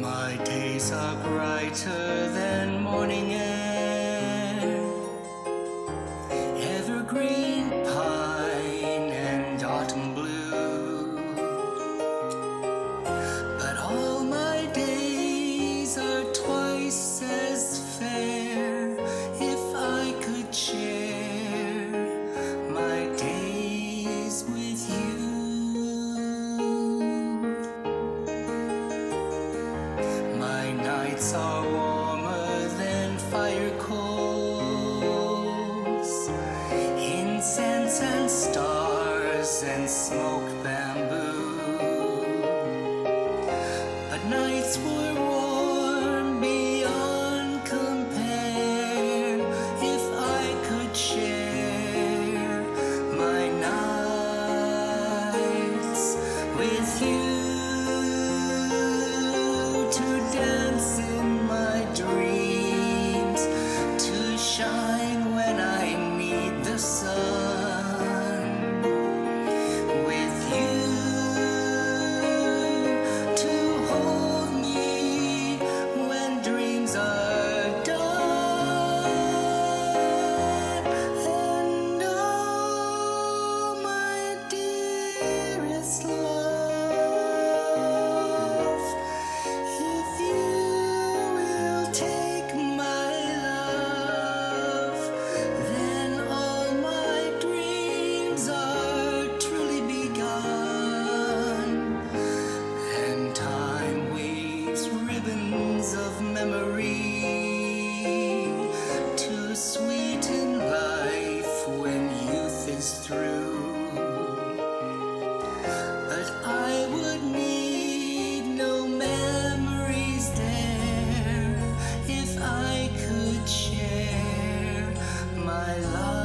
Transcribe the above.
My days are brighter than morning air, evergreen. share my nights with you. take I love.